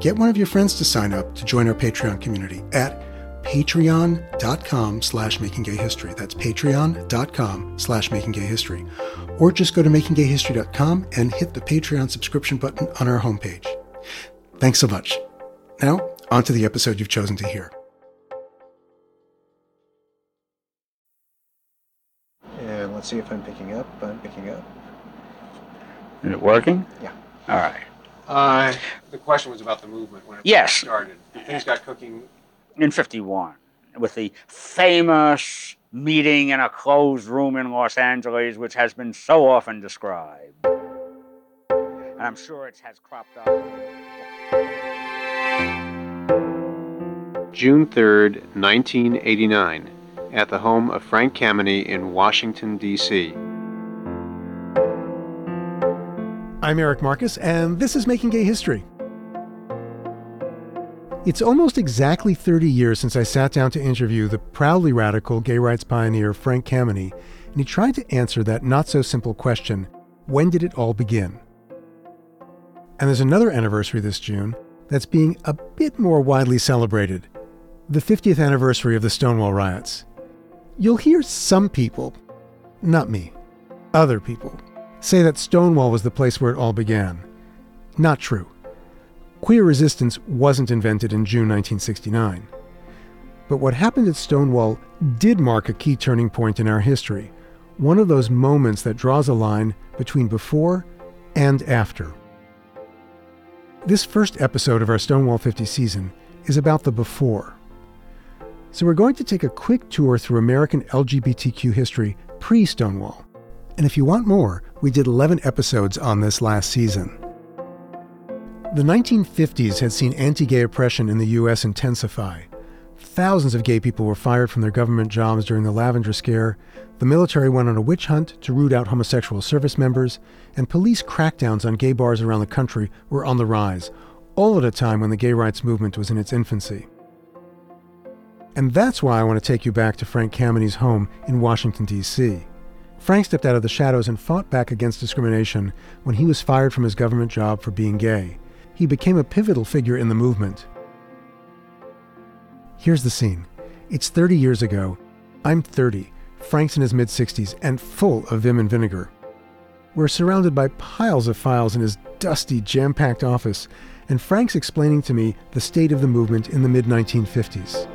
get one of your friends to sign up to join our Patreon community at patreon.com slash makinggayhistory. That's patreon.com slash makinggayhistory. Or just go to makinggayhistory.com and hit the Patreon subscription button on our homepage. Thanks so much. Now, on to the episode you've chosen to hear. And let's see if I'm picking up. I'm picking up. Is it working? Yeah. All right. Uh, the question was about the movement when it Yes. started. Things got cooking. In 51, with the famous meeting in a closed room in Los Angeles, which has been so often described. And I'm sure it has cropped up. June 3rd, 1989, at the home of Frank Kameny in Washington, D.C. I'm Eric Marcus, and this is Making Gay History. It's almost exactly 30 years since I sat down to interview the proudly radical gay rights pioneer Frank Kameny, and he tried to answer that not so simple question when did it all begin? And there's another anniversary this June that's being a bit more widely celebrated the 50th anniversary of the Stonewall riots. You'll hear some people, not me, other people, say that Stonewall was the place where it all began. Not true. Queer resistance wasn't invented in June 1969. But what happened at Stonewall did mark a key turning point in our history, one of those moments that draws a line between before and after. This first episode of our Stonewall 50 season is about the before. So we're going to take a quick tour through American LGBTQ history pre Stonewall. And if you want more, we did 11 episodes on this last season. The 1950s had seen anti gay oppression in the U.S. intensify. Thousands of gay people were fired from their government jobs during the Lavender Scare, the military went on a witch hunt to root out homosexual service members, and police crackdowns on gay bars around the country were on the rise, all at a time when the gay rights movement was in its infancy. And that's why I want to take you back to Frank Kameny's home in Washington, D.C. Frank stepped out of the shadows and fought back against discrimination when he was fired from his government job for being gay. He became a pivotal figure in the movement. Here's the scene. It's 30 years ago. I'm 30. Frank's in his mid 60s and full of vim and vinegar. We're surrounded by piles of files in his dusty, jam packed office, and Frank's explaining to me the state of the movement in the mid 1950s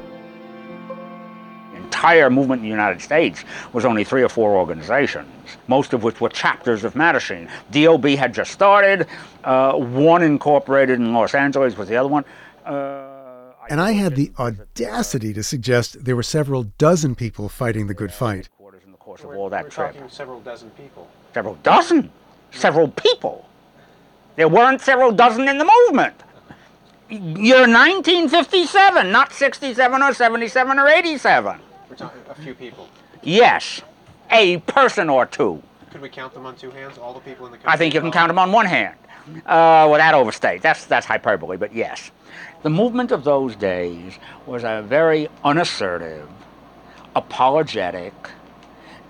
entire movement in the United States was only three or four organizations, most of which were chapters of Mattachine. DOB had just started, uh, one incorporated in Los Angeles was the other one. Uh, and I had the audacity to suggest there were several dozen people fighting the good fight. In the course of all that We're trip. talking several dozen people. Several dozen? Several people. There weren't several dozen in the movement. You're 1957, not 67 or 77 or 87. We're talking a few people. Yes, a person or two. Could we count them on two hands? All the people in the country? I think you can count them on one hand. Uh, well, that overstates. That's that's hyperbole, but yes, the movement of those days was a very unassertive, apologetic,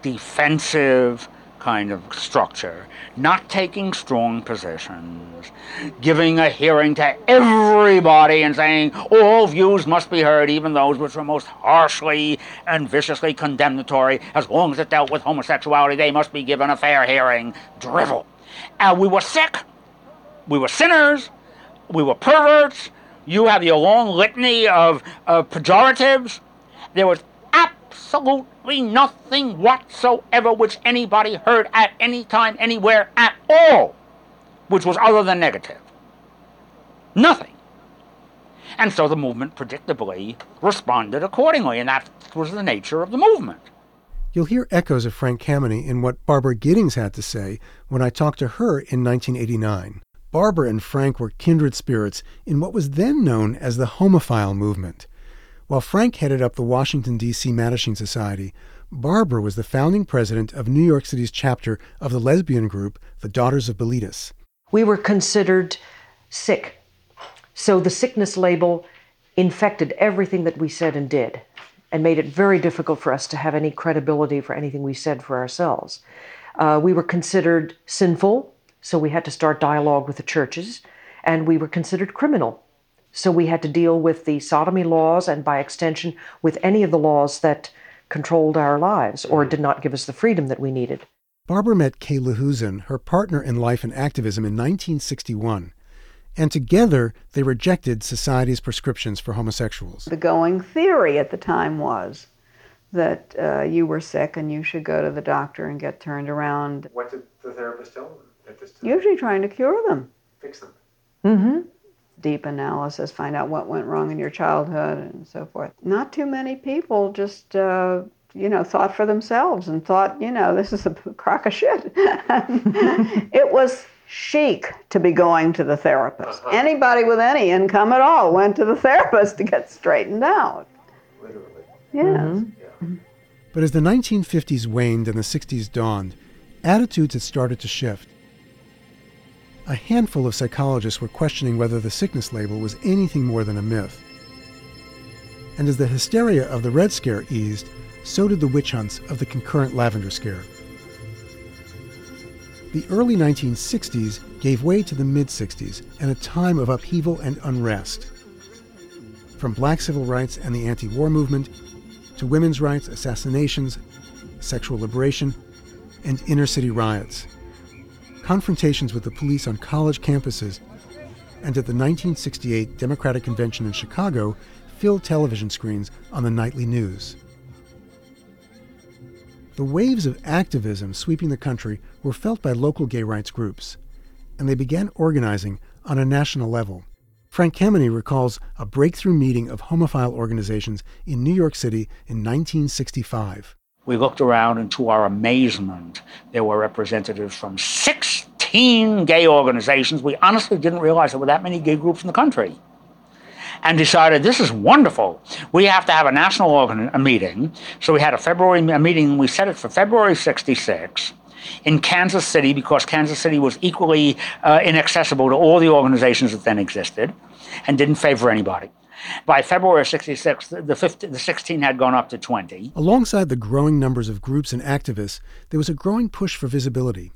defensive kind of structure, not taking strong positions, giving a hearing to everybody and saying all views must be heard, even those which were most harshly and viciously condemnatory. As long as it dealt with homosexuality, they must be given a fair hearing. Drivel. Uh, we were sick. We were sinners. We were perverts. You have your long litany of, of pejoratives. There was absolutely nothing whatsoever which anybody heard at any time, anywhere at all, which was other than negative. Nothing. And so the movement predictably responded accordingly, and that was the nature of the movement. You'll hear echoes of Frank Kameny in what Barbara Giddings had to say when I talked to her in 1989. Barbara and Frank were kindred spirits in what was then known as the homophile movement. While Frank headed up the Washington, D.C. Mattachine Society, Barbara was the founding president of New York City's chapter of the lesbian group, the Daughters of Bilitis. We were considered sick. So the sickness label infected everything that we said and did and made it very difficult for us to have any credibility for anything we said for ourselves. Uh, we were considered sinful, so we had to start dialogue with the churches, and we were considered criminal. So we had to deal with the sodomy laws and, by extension, with any of the laws that controlled our lives or did not give us the freedom that we needed. Barbara met Kay Lahusen, her partner in life and activism, in 1961 and together they rejected society's prescriptions for homosexuals. The going theory at the time was that uh, you were sick and you should go to the doctor and get turned around. What did the therapist tell them at this time? Usually trying to cure them. Fix them. Mm-hmm. Deep analysis, find out what went wrong in your childhood and so forth. Not too many people just, uh, you know, thought for themselves and thought, you know, this is a crock of shit. it was chic to be going to the therapist. Uh-huh. Anybody with any income at all went to the therapist to get straightened out. Literally. Yes. Mm-hmm. Yeah. But as the 1950s waned and the 60s dawned, attitudes had started to shift. A handful of psychologists were questioning whether the sickness label was anything more than a myth. And as the hysteria of the Red Scare eased, so did the witch hunts of the concurrent Lavender Scare. The early 1960s gave way to the mid 60s and a time of upheaval and unrest. From black civil rights and the anti war movement to women's rights, assassinations, sexual liberation, and inner city riots. Confrontations with the police on college campuses and at the 1968 Democratic Convention in Chicago filled television screens on the nightly news. The waves of activism sweeping the country were felt by local gay rights groups, and they began organizing on a national level. Frank Kameny recalls a breakthrough meeting of homophile organizations in New York City in 1965. We looked around, and to our amazement, there were representatives from 16 gay organizations. We honestly didn't realize there were that many gay groups in the country and decided this is wonderful. We have to have a national organ- a meeting. So we had a February a meeting. We set it for February 66 in Kansas City because Kansas City was equally uh, inaccessible to all the organizations that then existed and didn't favor anybody. By February 66, the, 15, the 16 had gone up to 20. Alongside the growing numbers of groups and activists, there was a growing push for visibility.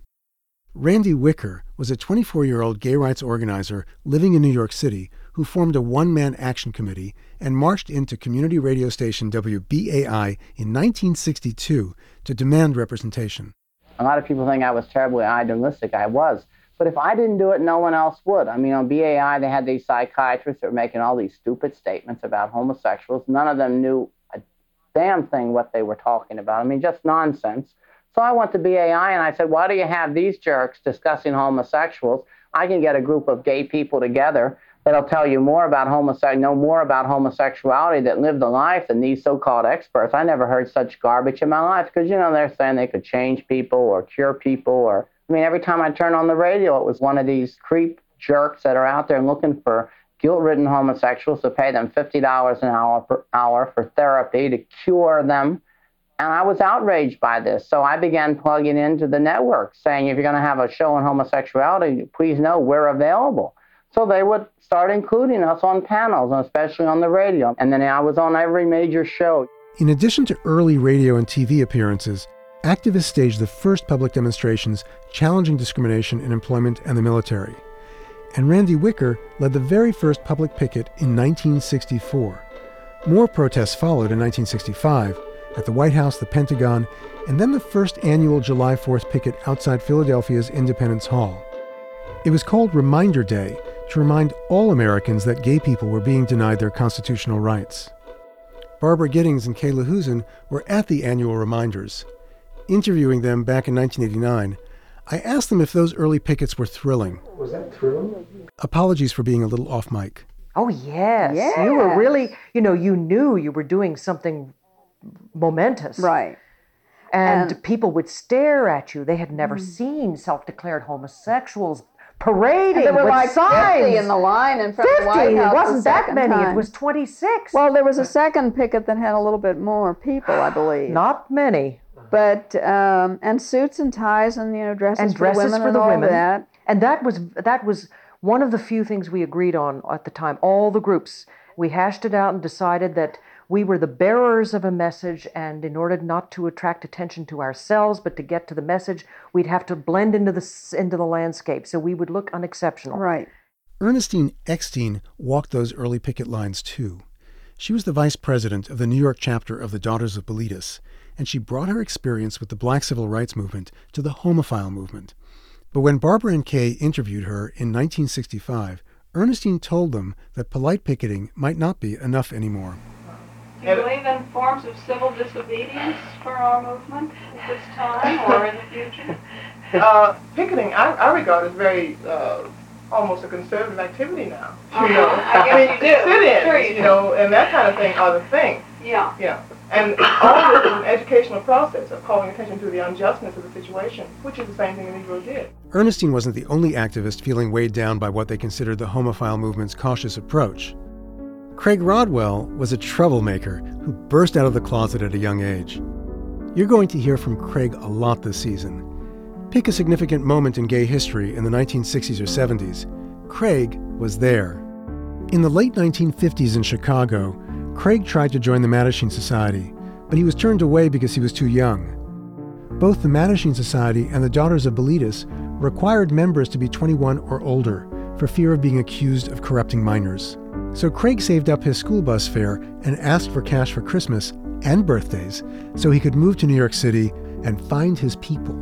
Randy Wicker was a 24 year old gay rights organizer living in New York City who formed a one man action committee and marched into community radio station WBAI in 1962 to demand representation. A lot of people think I was terribly idealistic. I was. But if I didn't do it, no one else would. I mean, on BAI, they had these psychiatrists that were making all these stupid statements about homosexuals. None of them knew a damn thing what they were talking about. I mean, just nonsense. So I went to BAI and I said, why do you have these jerks discussing homosexuals? I can get a group of gay people together that'll tell you more about homosexuality, know more about homosexuality that live the life than these so-called experts. I never heard such garbage in my life because, you know, they're saying they could change people or cure people or, I mean, every time I turned on the radio, it was one of these creep jerks that are out there looking for guilt-ridden homosexuals to pay them $50 an hour per hour for therapy to cure them. And I was outraged by this. So I began plugging into the network saying, if you're going to have a show on homosexuality, please know we're available. So they would start including us on panels, especially on the radio. And then I was on every major show. In addition to early radio and TV appearances, activists staged the first public demonstrations challenging discrimination in employment and the military. And Randy Wicker led the very first public picket in 1964. More protests followed in 1965 at the White House, the Pentagon, and then the first annual July 4th picket outside Philadelphia's Independence Hall. It was called Reminder Day to remind all Americans that gay people were being denied their constitutional rights. Barbara Giddings and Kay LaHusen were at the annual reminders. Interviewing them back in 1989, I asked them if those early pickets were thrilling. Was that thrilling? Apologies for being a little off mic. Oh, yes. You were really, you know, you knew you were doing something momentous. Right. And, And- people would stare at you. They had never hmm. seen self declared homosexuals parading There were with like signs. 50 in the line in front of the 50. White House. It wasn't that second many. It was 26. Well, there was a second picket that had a little bit more people, I believe. Not many. But um, and suits and ties and you know dresses And for dresses the women for and the all women. that. And that was that was one of the few things we agreed on at the time. All the groups we hashed it out and decided that we were the bearers of a message, and in order not to attract attention to ourselves, but to get to the message, we'd have to blend into the into the landscape. So we would look unexceptional. Right. Ernestine Eckstein walked those early picket lines too. She was the vice president of the New York chapter of the Daughters of Bilitis, and she brought her experience with the black civil rights movement to the homophile movement. But when Barbara and Kay interviewed her in 1965, Ernestine told them that polite picketing might not be enough anymore. Do you believe in forms of civil disobedience for our movement at this time or in the future? Uh, picketing, I, I regard as very, uh, almost a conservative activity now. You know, Uh-huh. I guess you do. Sit-ins, Sure you you do. know, and that kind of thing are the thing. Yeah. Yeah. And all this is an educational process of calling attention to the unjustness of the situation, which is the same thing the Negro did. Ernestine wasn't the only activist feeling weighed down by what they considered the homophile movement's cautious approach. Craig Rodwell was a troublemaker who burst out of the closet at a young age. You're going to hear from Craig a lot this season. Pick a significant moment in gay history in the 1960s or 70s. Craig was there. In the late 1950s in Chicago, Craig tried to join the Mattachine Society, but he was turned away because he was too young. Both the Mattachine Society and the Daughters of Bilitis required members to be 21 or older for fear of being accused of corrupting minors. So Craig saved up his school bus fare and asked for cash for Christmas and birthdays so he could move to New York City and find his people.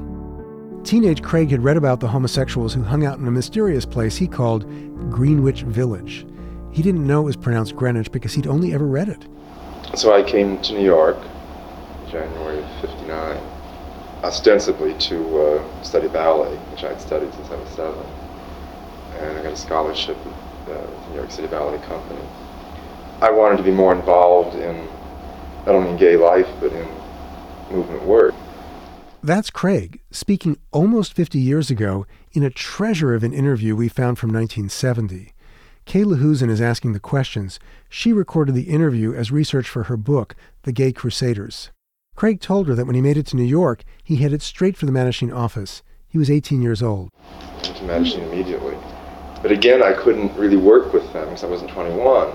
Teenage Craig had read about the homosexuals who hung out in a mysterious place he called Greenwich Village. He didn't know it was pronounced Greenwich because he'd only ever read it. So I came to New York, January of '59, ostensibly to uh, study ballet, which I'd studied since I was seven, and I got a scholarship at uh, the New York City Ballet Company. I wanted to be more involved in not only in gay life but in movement work. That's Craig, speaking almost 50 years ago in a treasure of an interview we found from 1970. Kay LaHusen is asking the questions. She recorded the interview as research for her book, The Gay Crusaders. Craig told her that when he made it to New York, he headed straight for the Mattachine office. He was 18 years old. I went to Mattachine immediately. But again, I couldn't really work with them because I wasn't 21.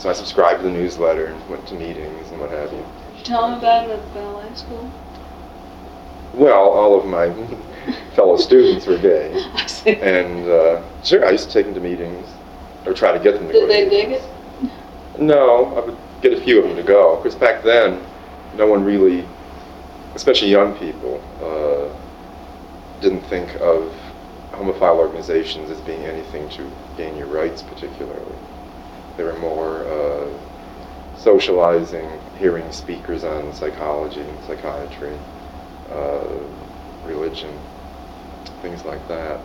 So I subscribed to the newsletter and went to meetings and what have you. Did you tell them about it at the ballet school? Well, all of my fellow students were gay. I see. And uh, sure, I used to take them to meetings or try to get them to go Did they dig it? No, I would get a few of them to go. Because back then, no one really, especially young people, uh, didn't think of homophile organizations as being anything to gain your rights particularly. They were more uh, socializing, hearing speakers on psychology and psychiatry, uh, religion, things like that.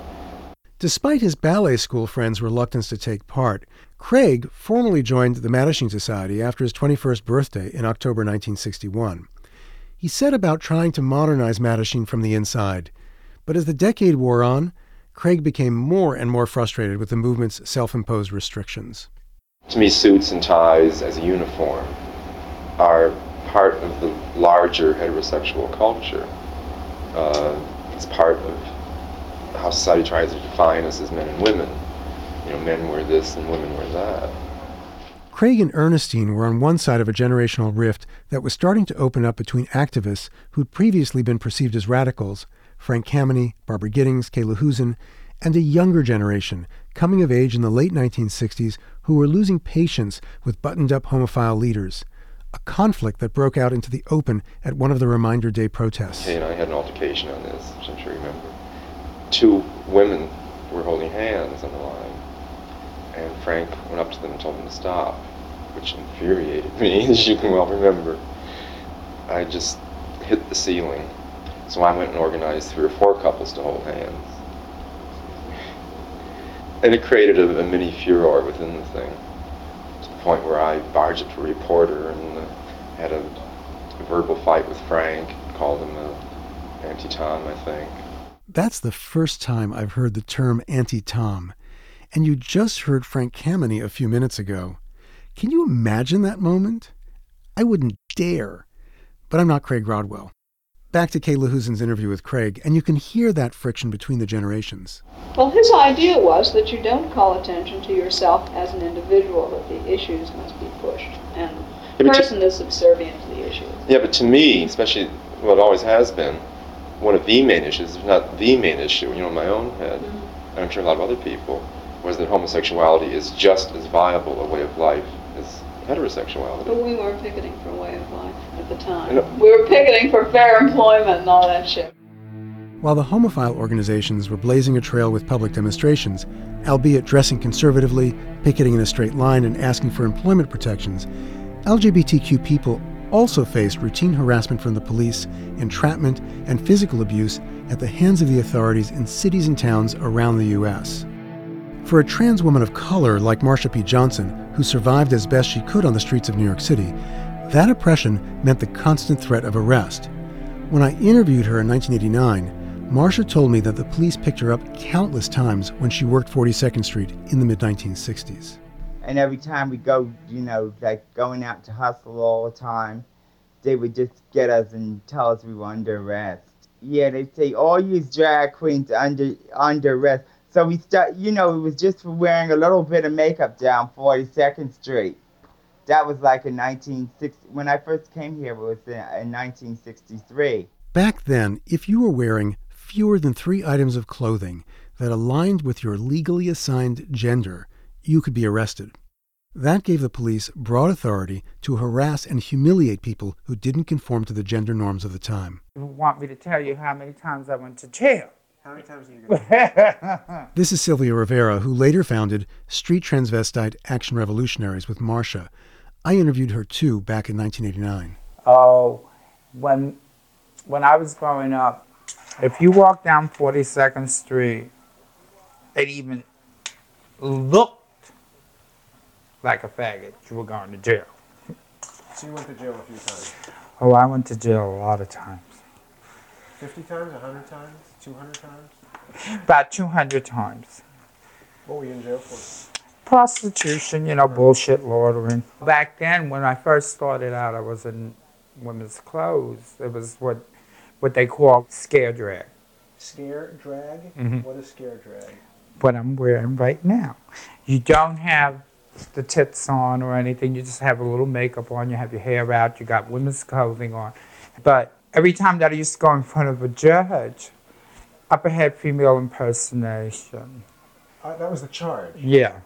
Despite his ballet school friends' reluctance to take part, Craig formally joined the Mattachine Society after his 21st birthday in October 1961. He set about trying to modernize Mattachine from the inside, but as the decade wore on, Craig became more and more frustrated with the movement's self imposed restrictions. To me, suits and ties as a uniform are part of the larger heterosexual culture. Uh, it's part of how society tries to define us as men and women. You know, men wear this and women wear that. Craig and Ernestine were on one side of a generational rift that was starting to open up between activists who'd previously been perceived as radicals Frank Kameny, Barbara Giddings, Kay LaHusen, and a younger generation coming of age in the late 1960s who were losing patience with buttoned up homophile leaders. A conflict that broke out into the open at one of the Reminder Day protests. Kay and I had an altercation on this, which I'm sure you remember. Two women were holding hands on the line. And Frank went up to them and told them to stop, which infuriated me, as you can well remember. I just hit the ceiling. So I went and organized three or four couples to hold hands. And it created a, a mini furor within the thing, to the point where I barged up to a reporter and uh, had a, verbal fight with Frank, called him a Auntie Tom, I think. That's the first time I've heard the term Auntie Tom. And you just heard Frank Kameny a few minutes ago. Can you imagine that moment? I wouldn't dare. But I'm not Craig Rodwell. Back to Kay Lahusen's interview with Craig, and you can hear that friction between the generations. Well, his idea was that you don't call attention to yourself as an individual, that the issues must be pushed, and the Yeah, but person is subservient to the issues. Yeah, but to me, especially what it always has been, one of the main issues, if not the main issue, you know, in my own head, and I'm sure a lot of other people, was that homosexuality is just as viable a way of life as heterosexuality. But we weren't picketing for a way of life at the time. know. We were picketing for fair employment and all that shit. While the homophile organizations were blazing a trail with public demonstrations, albeit dressing conservatively, picketing in a straight line, and asking for employment protections, LGBTQ people also faced routine harassment from the police, entrapment, and physical abuse at the hands of the authorities in cities and towns around the U.S. For a trans woman of color like Marsha P. Johnson, who survived as best she could on the streets of New York City, that oppression meant the constant threat of arrest. When I interviewed her in 1989, Marsha told me that the police picked her up countless times when she worked 42nd Street in the mid 1960s. And every time we go, you know, like going out to hustle all the time, they would just get us and tell us we were under arrest. Yeah, they say all you drag queens under under arrest. So we start, you know, it was just for wearing a little bit of makeup down 42nd Street. That was like in 1960. When I first came here, it was in, in 1963. Back then, if you were wearing fewer than three items of clothing that aligned with your legally assigned gender, you could be arrested. That gave the police broad authority to harass and humiliate people who didn't conform to the gender norms of the time. You want me to tell you how many times I went to jail? How many times are you going This is Sylvia Rivera, who later founded Street Transvestite Action Revolutionaries with Marsha. I interviewed her too back in 1989. Oh, when when I was growing up, if you walked down 42nd Street, it even looked like a faggot, you were going to jail. So you went to jail a few times. Oh, I went to jail a lot of times. 50 times? 100 times? 200 times? About 200 times. What were you in jail for? Prostitution, you know, bullshit laundering. Back then, when I first started out, I was in women's clothes. It was what what they call scare drag. Scare drag? Mhm. What is scare drag? what I'm wearing right now. You don't have the tits on or anything. You just have a little makeup on. You have your hair out. You got women's clothing on. But every time that I used to go in front of a judge, upper head female impersonation. Uh, that was the charge. Yeah.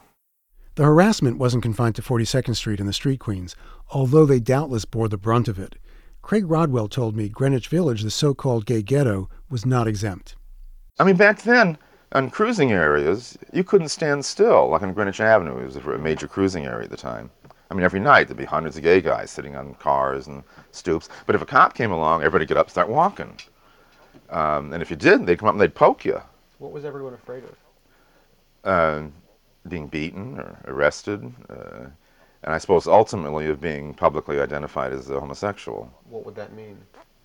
The harassment wasn't confined to 42nd Street and the Street Queens, although they doubtless bore the brunt of it. Craig Rodwell told me Greenwich Village, the so called gay ghetto, was not exempt. I mean, back then, on cruising areas, you couldn't stand still. Like on Greenwich Avenue, it was a major cruising area at the time. I mean, every night there'd be hundreds of gay guys sitting on cars and stoops. But if a cop came along, everybody get up and start walking. Um, and if you didn't, they'd come up and they'd poke you. What was everyone afraid of? Uh, being beaten or arrested. Uh, and I suppose ultimately of being publicly identified as a homosexual. What would that mean?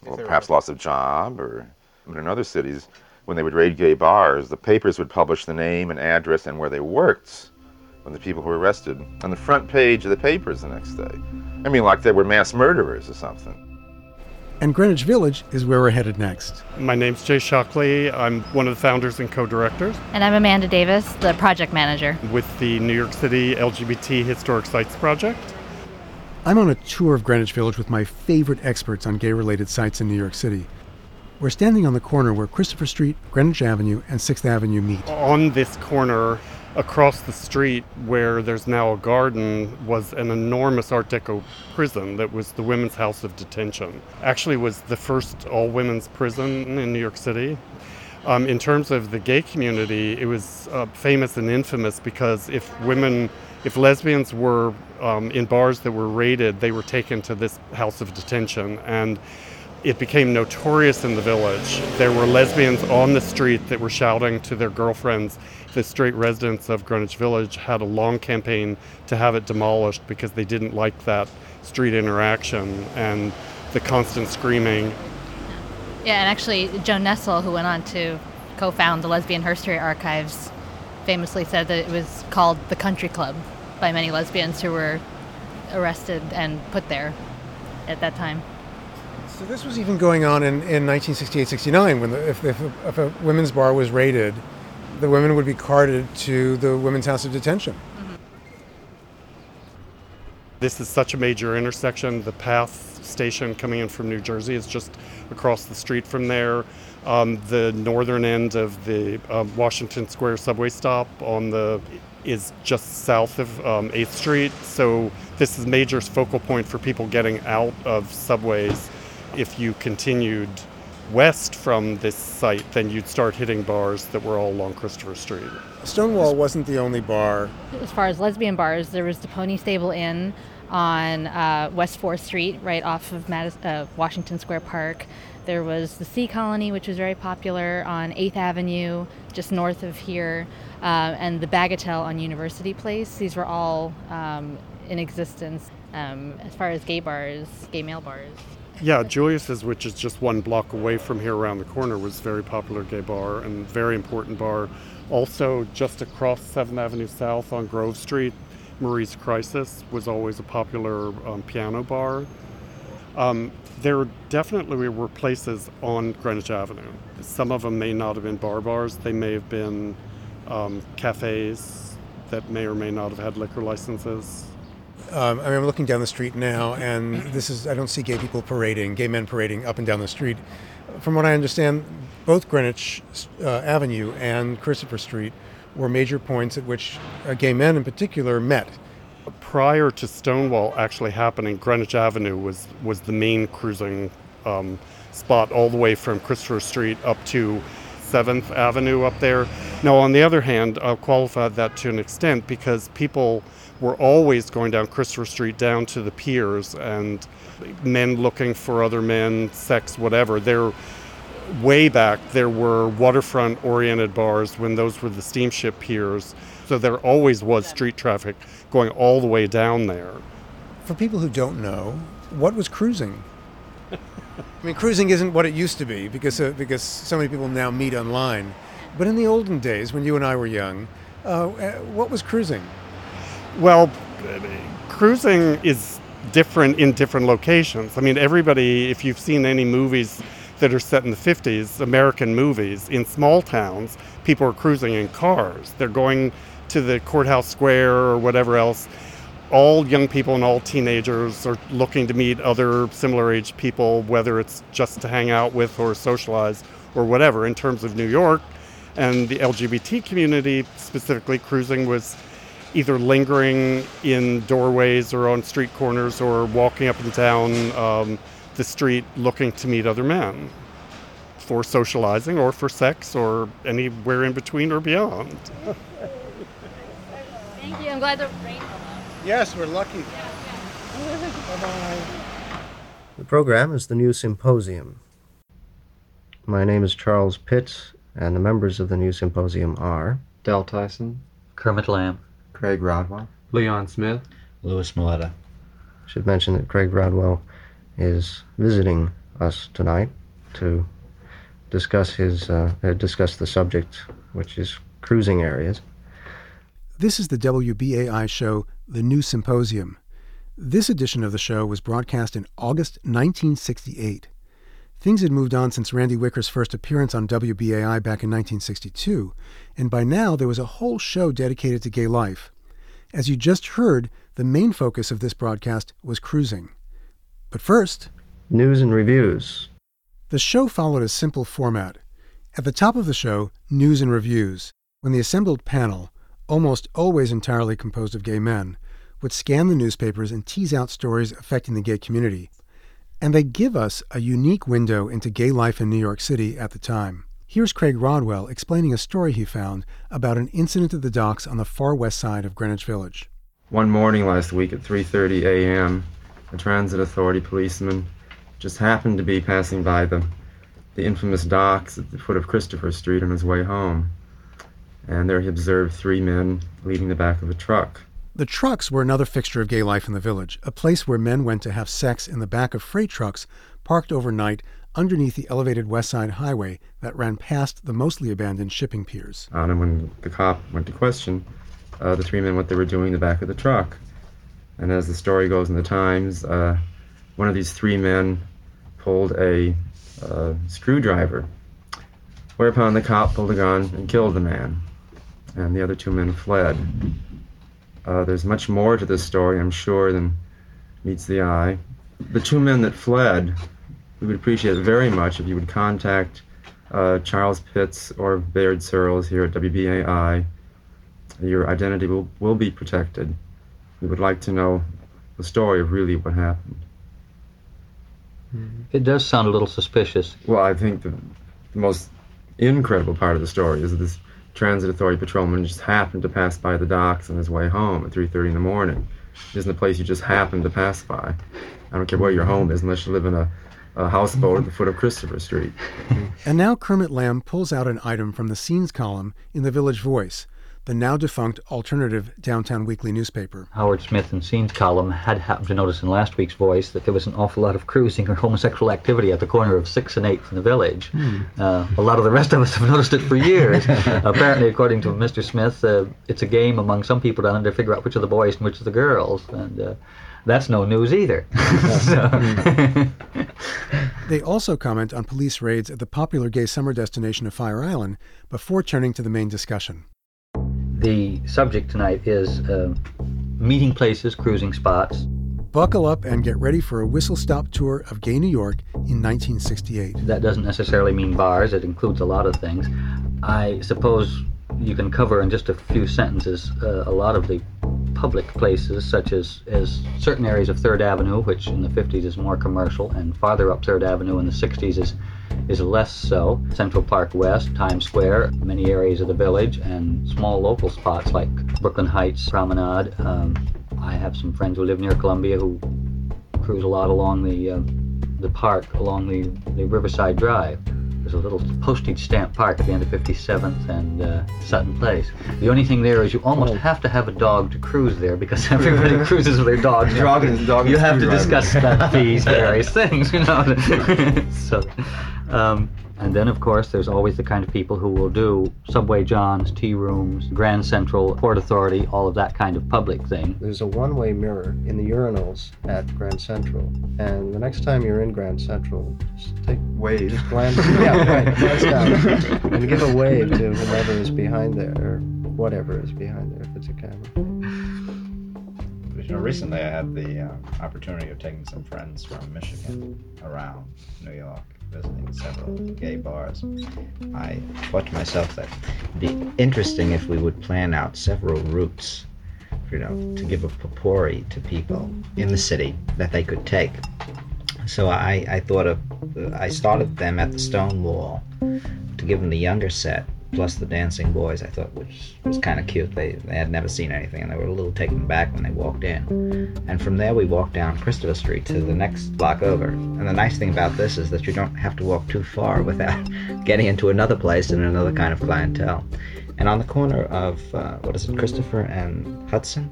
Well, perhaps loss of job, or I mean, in other cities, when they would raid gay bars, the papers would publish the name and address and where they worked when the people who were arrested on the front page of the papers the next day. I mean, like they were mass murderers or something. And Greenwich Village is where we're headed next. My name's Jay Shockley. I'm one of the founders and co directors And I'm Amanda Davis, the project manager. with the New York City LGBT Historic Sites Project. I'm on a tour of Greenwich Village with my favorite experts on gay related sites in New York City. We're standing on the corner where Christopher Street, Greenwich Avenue, and 6th Avenue meet. On this corner, across the street where there's now a garden, was an enormous Art Deco prison that was the Women's House of Detention. Actually, was the first all women's prison in New York City. Um, in terms of the gay community, it was uh, famous and infamous because if women, if lesbians were um, in bars that were raided, they were taken to this house of detention. And it became notorious in the village. There were lesbians on the street that were shouting to their girlfriends. The straight residents of Greenwich Village had a long campaign to have it demolished because they didn't like that street interaction and the constant screaming. Yeah, and actually, Joan Nestle, who went on to co found the Lesbian Herstory Archives, famously said that it was called the Country Club by many lesbians who were arrested and put there at that time. So this was even going on in, in 1968-69 when the, if, if, a, if a women's bar was raided, the women would be carted to the women's house of detention. This is such a major intersection. The PATH station coming in from New Jersey is just across the street from there. Um, the northern end of the um, Washington Square subway stop on the is just south of um, 8th Street. So this is a major focal point for people getting out of subways. If you continued west from this site, then you'd start hitting bars that were all along Christopher Street. Stonewall wasn't the only bar. As far as lesbian bars, there was the Pony Stable Inn on uh, West 4th Street, right off of Madis- uh, Washington Square Park. There was the Sea Colony, which was very popular on 8th Avenue, just north of here, uh, and the Bagatelle on University Place. These were all um, in existence um, as far as gay bars, gay male bars. Yeah, Julius's, which is just one block away from here around the corner, was very popular gay bar and very important bar. Also, just across 7th Avenue South on Grove Street, Marie's Crisis was always a popular um, piano bar. Um, there definitely were places on Greenwich Avenue. Some of them may not have been bar bars, they may have been um, cafes that may or may not have had liquor licenses. Um, I mean, I'm looking down the street now, and this is, I don't see gay people parading, gay men parading up and down the street. From what I understand, both Greenwich uh, Avenue and Christopher Street were major points at which uh, gay men in particular met. Prior to Stonewall actually happening, Greenwich Avenue was, was the main cruising um, spot all the way from Christopher Street up to 7th Avenue up there. Now, on the other hand, I'll qualify that to an extent because people were always going down Christopher Street down to the piers and men looking for other men, sex, whatever. There, way back, there were waterfront oriented bars when those were the steamship piers. So there always was street traffic going all the way down there. For people who don't know, what was cruising? I mean, cruising isn't what it used to be because uh, because so many people now meet online. But in the olden days, when you and I were young, uh, what was cruising? Well, cruising is different in different locations. I mean, everybody, if you've seen any movies that are set in the 50s, American movies, in small towns, people are cruising in cars. They're going to the courthouse square or whatever else. All young people and all teenagers are looking to meet other similar age people, whether it's just to hang out with or socialize or whatever. In terms of New York and the LGBT community, specifically, cruising was either lingering in doorways or on street corners or walking up and down um, the street looking to meet other men for socializing or for sex or anywhere in between or beyond. Thank you. I'm glad the rain Yes, we're lucky. Bye-bye. The program is the New Symposium. My name is Charles Pitts, and the members of the New Symposium are Del Tyson, Kermit Lamb, Craig Rodwell, Leon Smith, Louis Maletta. Should mention that Craig Rodwell is visiting us tonight to discuss his uh, uh, discuss the subject, which is cruising areas. This is the WBAI show, The New Symposium. This edition of the show was broadcast in August 1968. Things had moved on since Randy Wicker's first appearance on WBAI back in 1962, and by now there was a whole show dedicated to gay life. As you just heard, the main focus of this broadcast was cruising. But first, news and reviews. The show followed a simple format. At the top of the show, news and reviews, when the assembled panel, almost always entirely composed of gay men, would scan the newspapers and tease out stories affecting the gay community. And they give us a unique window into gay life in New York City at the time. Here's Craig Rodwell explaining a story he found about an incident at the docks on the far west side of Greenwich Village. One morning last week at 3:30 a.m., a transit authority policeman just happened to be passing by the the infamous docks at the foot of Christopher Street on his way home. And there he observed three men leaving the back of a truck. The trucks were another fixture of gay life in the village, a place where men went to have sex in the back of freight trucks parked overnight underneath the elevated West Side Highway that ran past the mostly abandoned shipping piers. And when the cop went to question uh, the three men what they were doing in the back of the truck, and as the story goes in the Times, uh, one of these three men pulled a uh, screwdriver, whereupon the cop pulled a gun and killed the man, and the other two men fled. Uh, there's much more to this story, I'm sure, than meets the eye. The two men that fled we would appreciate it very much if you would contact uh, Charles Pitts or Baird Searles here at WBAI. Your identity will, will be protected. We would like to know the story of really what happened. It does sound a little suspicious. Well, I think the, the most incredible part of the story is this transit authority patrolman just happened to pass by the docks on his way home at 3.30 in the morning. It isn't a place you just happen to pass by. I don't care where your home is unless you live in a a houseboat at the foot of Christopher Street. and now Kermit Lamb pulls out an item from the scenes column in the Village Voice, the now defunct alternative downtown weekly newspaper. Howard Smith and Scenes column had happened to notice in last week's Voice that there was an awful lot of cruising or homosexual activity at the corner of 6th and 8th in the village. Hmm. Uh, a lot of the rest of us have noticed it for years. Apparently, according to Mr. Smith, uh, it's a game among some people down there to figure out which are the boys and which are the girls. And uh, that's no news either. they also comment on police raids at the popular gay summer destination of Fire Island before turning to the main discussion. The subject tonight is uh, meeting places, cruising spots. Buckle up and get ready for a whistle stop tour of gay New York in 1968. That doesn't necessarily mean bars, it includes a lot of things. I suppose you can cover in just a few sentences uh, a lot of the public places, such as, as certain areas of Third Avenue, which in the 50s is more commercial, and farther up Third Avenue in the 60s is, is less so. Central Park West, Times Square, many areas of the village, and small local spots like Brooklyn Heights Promenade. Um, I have some friends who live near Columbia who cruise a lot along the, uh, the park, along the, the Riverside Drive. There's a little postage stamp park at the end of 57th and uh, Sutton Place. The only thing there is you almost oh. have to have a dog to cruise there because everybody cruises with their dogs. Dog and, dog you have to discuss fees, various things, you know. so, um, and then, of course, there's always the kind of people who will do Subway John's, tea rooms, Grand Central, Port Authority, all of that kind of public thing. There's a one way mirror in the urinals at Grand Central. And the next time you're in Grand Central, just take wave. Just glance, yeah, right, glance down and give a wave to whoever is behind there or whatever is behind there if it's a camera. You know, recently I had the uh, opportunity of taking some friends from Michigan around New York visiting several gay bars. I thought to myself that it'd be interesting if we would plan out several routes, you know, to give a potpourri to people in the city that they could take. So I, I thought of, I started them at the Stonewall to give them the younger set plus the dancing boys I thought was was kind of cute. They they had never seen anything and they were a little taken back when they walked in. And from there we walked down Christopher Street to the next block over. And the nice thing about this is that you don't have to walk too far without getting into another place and another kind of clientele. And on the corner of uh, what is it, Christopher and Hudson,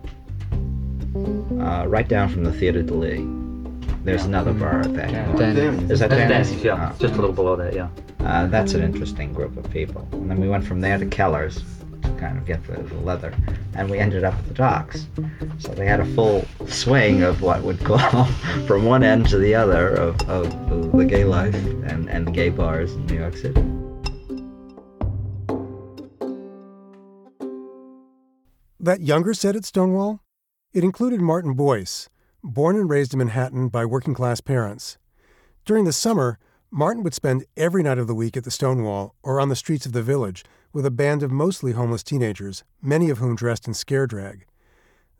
uh, right down from the Theatre de Lys, there's another bar at that. Dan- Is that Danny's? Yeah, just a little below that. Yeah. Uh, that's an interesting group of people. And then we went from there to Keller's to kind of get the, the leather, and we ended up at the docks. So they had a full swing of what would call from one end to the other of, of the gay life and, and the gay bars in New York City. That younger set at Stonewall? It included Martin Boyce, born and raised in Manhattan by working class parents. During the summer, Martin would spend every night of the week at the Stonewall or on the streets of the village with a band of mostly homeless teenagers, many of whom dressed in scare drag.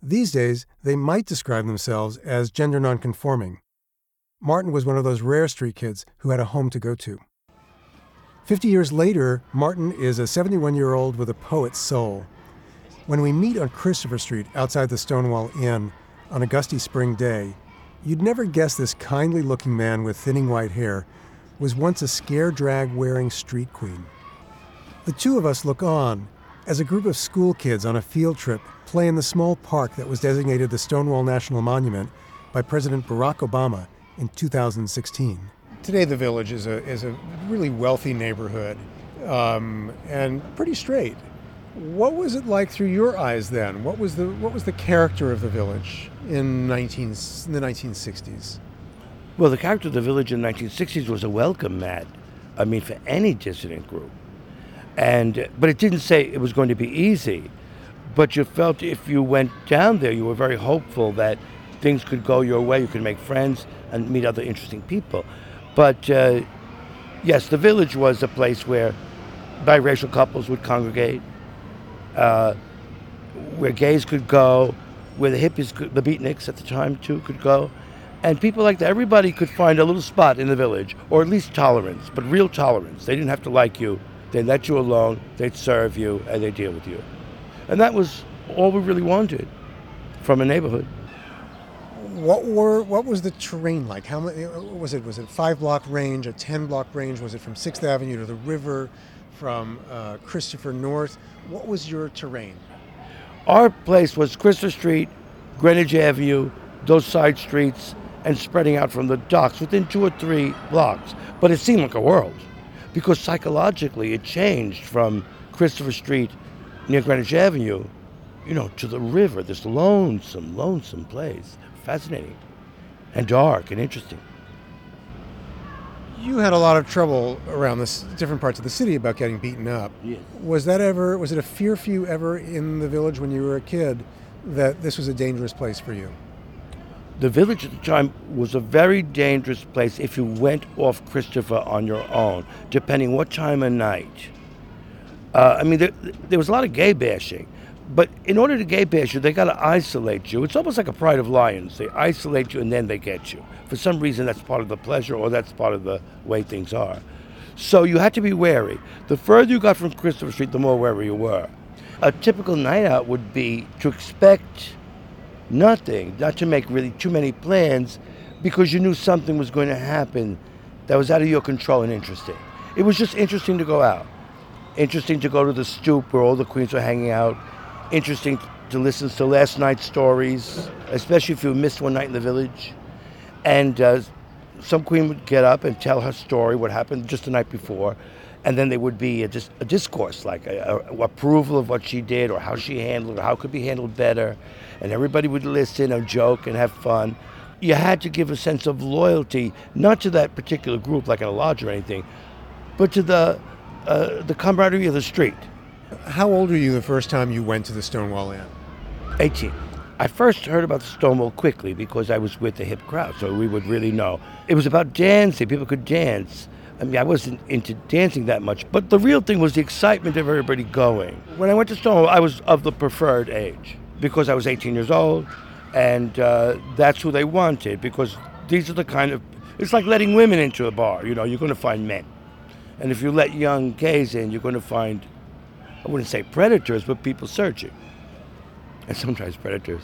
These days, they might describe themselves as gender nonconforming. Martin was one of those rare street kids who had a home to go to. Fifty years later, Martin is a 71 year old with a poet's soul. When we meet on Christopher Street outside the Stonewall Inn on a gusty spring day, you'd never guess this kindly looking man with thinning white hair was once a scare drag wearing street queen. The two of us look on as a group of school kids on a field trip play in the small park that was designated the Stonewall National Monument by President Barack Obama in 2016. Today, the village is a, is a really wealthy neighborhood um, and pretty straight. What was it like through your eyes then? What was the, what was the character of the village in, 19, in the 1960s? Well, the character of the village in the 1960s was a welcome mat. I mean, for any dissident group. And, but it didn't say it was going to be easy. But you felt if you went down there, you were very hopeful that things could go your way. You could make friends and meet other interesting people. But uh, yes, the village was a place where biracial couples would congregate, uh, where gays could go, where the hippies, could, the beatniks at the time too, could go. And people like that, everybody could find a little spot in the village, or at least tolerance, but real tolerance. They didn't have to like you. They let you alone, they'd serve you, and they'd deal with you. And that was all we really wanted from a neighborhood. What were what was the terrain like? How many was it? Was it five block range, a ten block range? Was it from Sixth Avenue to the river, from uh, Christopher North? What was your terrain? Our place was Christopher Street, Greenwich Avenue, those side streets, and spreading out from the docks within two or three blocks. But it seemed like a world because psychologically it changed from Christopher Street near Greenwich Avenue, you know, to the river, this lonesome, lonesome place. Fascinating and dark and interesting. You had a lot of trouble around this different parts of the city about getting beaten up. Yes. Was that ever was it a fear for you ever in the village when you were a kid that this was a dangerous place for you? The village at the time was a very dangerous place if you went off Christopher on your own, depending what time of night. Uh, I mean, there, there was a lot of gay bashing. But in order to gay you, they got to isolate you. It's almost like a pride of lions. They isolate you and then they get you. For some reason, that's part of the pleasure or that's part of the way things are. So you had to be wary. The further you got from Christopher Street, the more wary you were. A typical night out would be to expect nothing, not to make really too many plans because you knew something was going to happen that was out of your control and interesting. It was just interesting to go out. Interesting to go to the stoop where all the queens were hanging out interesting to listen to last night's stories, especially if you missed one night in the village. And uh, some queen would get up and tell her story, what happened just the night before, and then there would be a, dis- a discourse, like a, a, approval of what she did or how she handled it, how it could be handled better. And everybody would listen and joke and have fun. You had to give a sense of loyalty, not to that particular group, like in a lodge or anything, but to the, uh, the camaraderie of the street. How old were you the first time you went to the Stonewall Inn? 18. I first heard about the Stonewall quickly because I was with the hip crowd, so we would really know. It was about dancing. People could dance. I mean, I wasn't into dancing that much, but the real thing was the excitement of everybody going. When I went to Stonewall, I was of the preferred age because I was 18 years old, and uh, that's who they wanted because these are the kind of. It's like letting women into a bar. You know, you're going to find men, and if you let young gays in, you're going to find I wouldn't say predators, but people searching. And sometimes predators.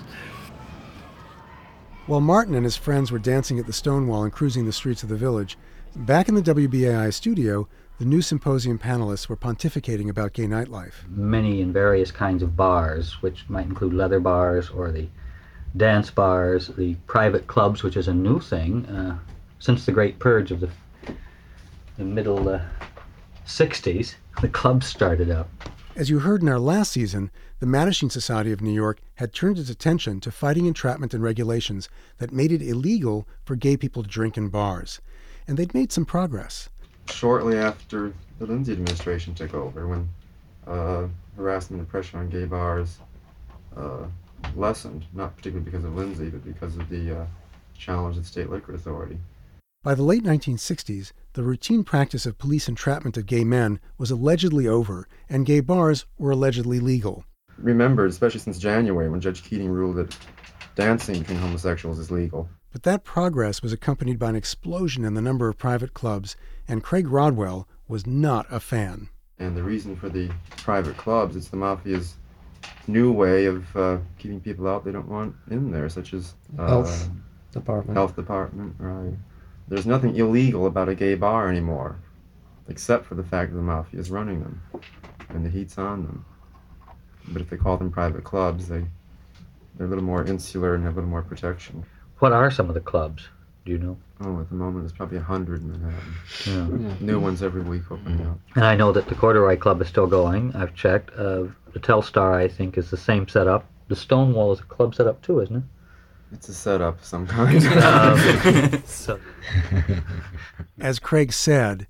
While Martin and his friends were dancing at the Stonewall and cruising the streets of the village, back in the WBAI studio, the new symposium panelists were pontificating about gay nightlife. Many and various kinds of bars, which might include leather bars or the dance bars, the private clubs, which is a new thing uh, since the Great Purge of the, the middle uh, 60s. The clubs started up. As you heard in our last season, the Mattachine Society of New York had turned its attention to fighting entrapment and regulations that made it illegal for gay people to drink in bars. And they'd made some progress. Shortly after the Lindsay administration took over, when uh, harassment and pressure on gay bars uh, lessened, not particularly because of Lindsay, but because of the uh, challenge of the State Liquor Authority. By the late 1960s, the routine practice of police entrapment of gay men was allegedly over, and gay bars were allegedly legal. Remembered, especially since January, when Judge Keating ruled that dancing between homosexuals is legal. But that progress was accompanied by an explosion in the number of private clubs, and Craig Rodwell, was not a fan. And the reason for the private clubs, it's the mafia's new way of uh, keeping people out they don't want in there, such as uh, Health department. Health department, right. There's nothing illegal about a gay bar anymore, except for the fact that the mafia is running them, and the heat's on them. But if they call them private clubs, they they're a little more insular and have a little more protection. What are some of the clubs? Do you know? Oh, at the moment, there's probably a hundred in Manhattan. Yeah. Yeah. New ones every week opening up. And I know that the Corduroy Club is still going. I've checked. Uh, the Telstar, I think, is the same setup. The Stonewall is a club setup too, isn't it? It's a setup of some kind. Um, so- As Craig said,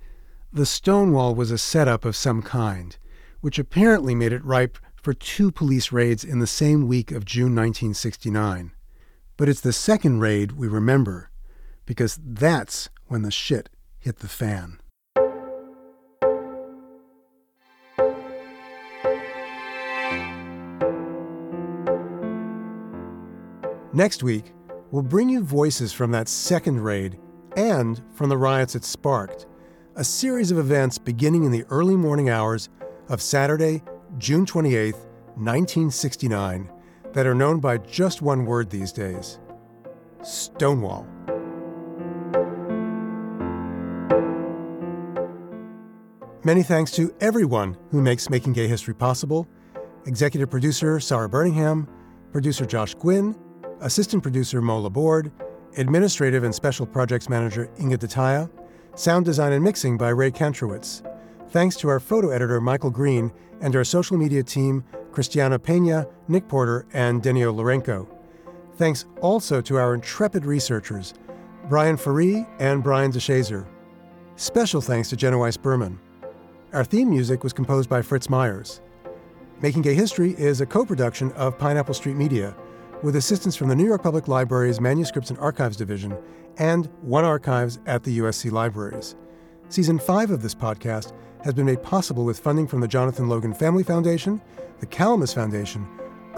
the Stonewall was a setup of some kind, which apparently made it ripe for two police raids in the same week of June 1969. But it's the second raid we remember, because that's when the shit hit the fan. Next week, we'll bring you voices from that second raid and from the riots it sparked, a series of events beginning in the early morning hours of Saturday, June 28, 1969, that are known by just one word these days Stonewall. Many thanks to everyone who makes Making Gay History possible executive producer Sara Burningham, producer Josh Gwynn, assistant producer Mo Laborde, administrative and special projects manager Inge De Taeye, sound design and mixing by Ray Kantrowitz. Thanks to our photo editor Michael Green and our social media team Christiana Pena, Nick Porter, and Denio Lorenko. Thanks also to our intrepid researchers, Brian Faree and Brian DeShazor. Special thanks to Jenna Weiss Berman. Our theme music was composed by Fritz Myers. Making Gay History is a co production of Pineapple Street Media, with assistance from the New York Public Library's Manuscripts and Archives Division and One Archives at the USC Libraries. Season 5 of this podcast has been made possible with funding from the Jonathan Logan Family Foundation, the Calamus Foundation,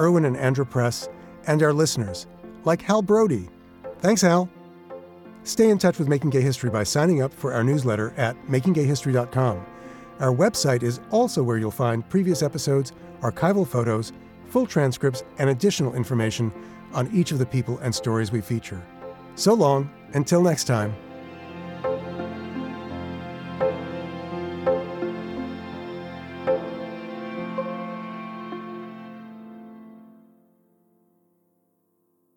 Irwin and Andrew Press, and our listeners, like Hal Brody. Thanks, Hal. Stay in touch with Making Gay History by signing up for our newsletter at makinggayhistory.com. Our website is also where you'll find previous episodes, archival photos, full transcripts, and additional information on each of the people and stories we feature. So long, until next time.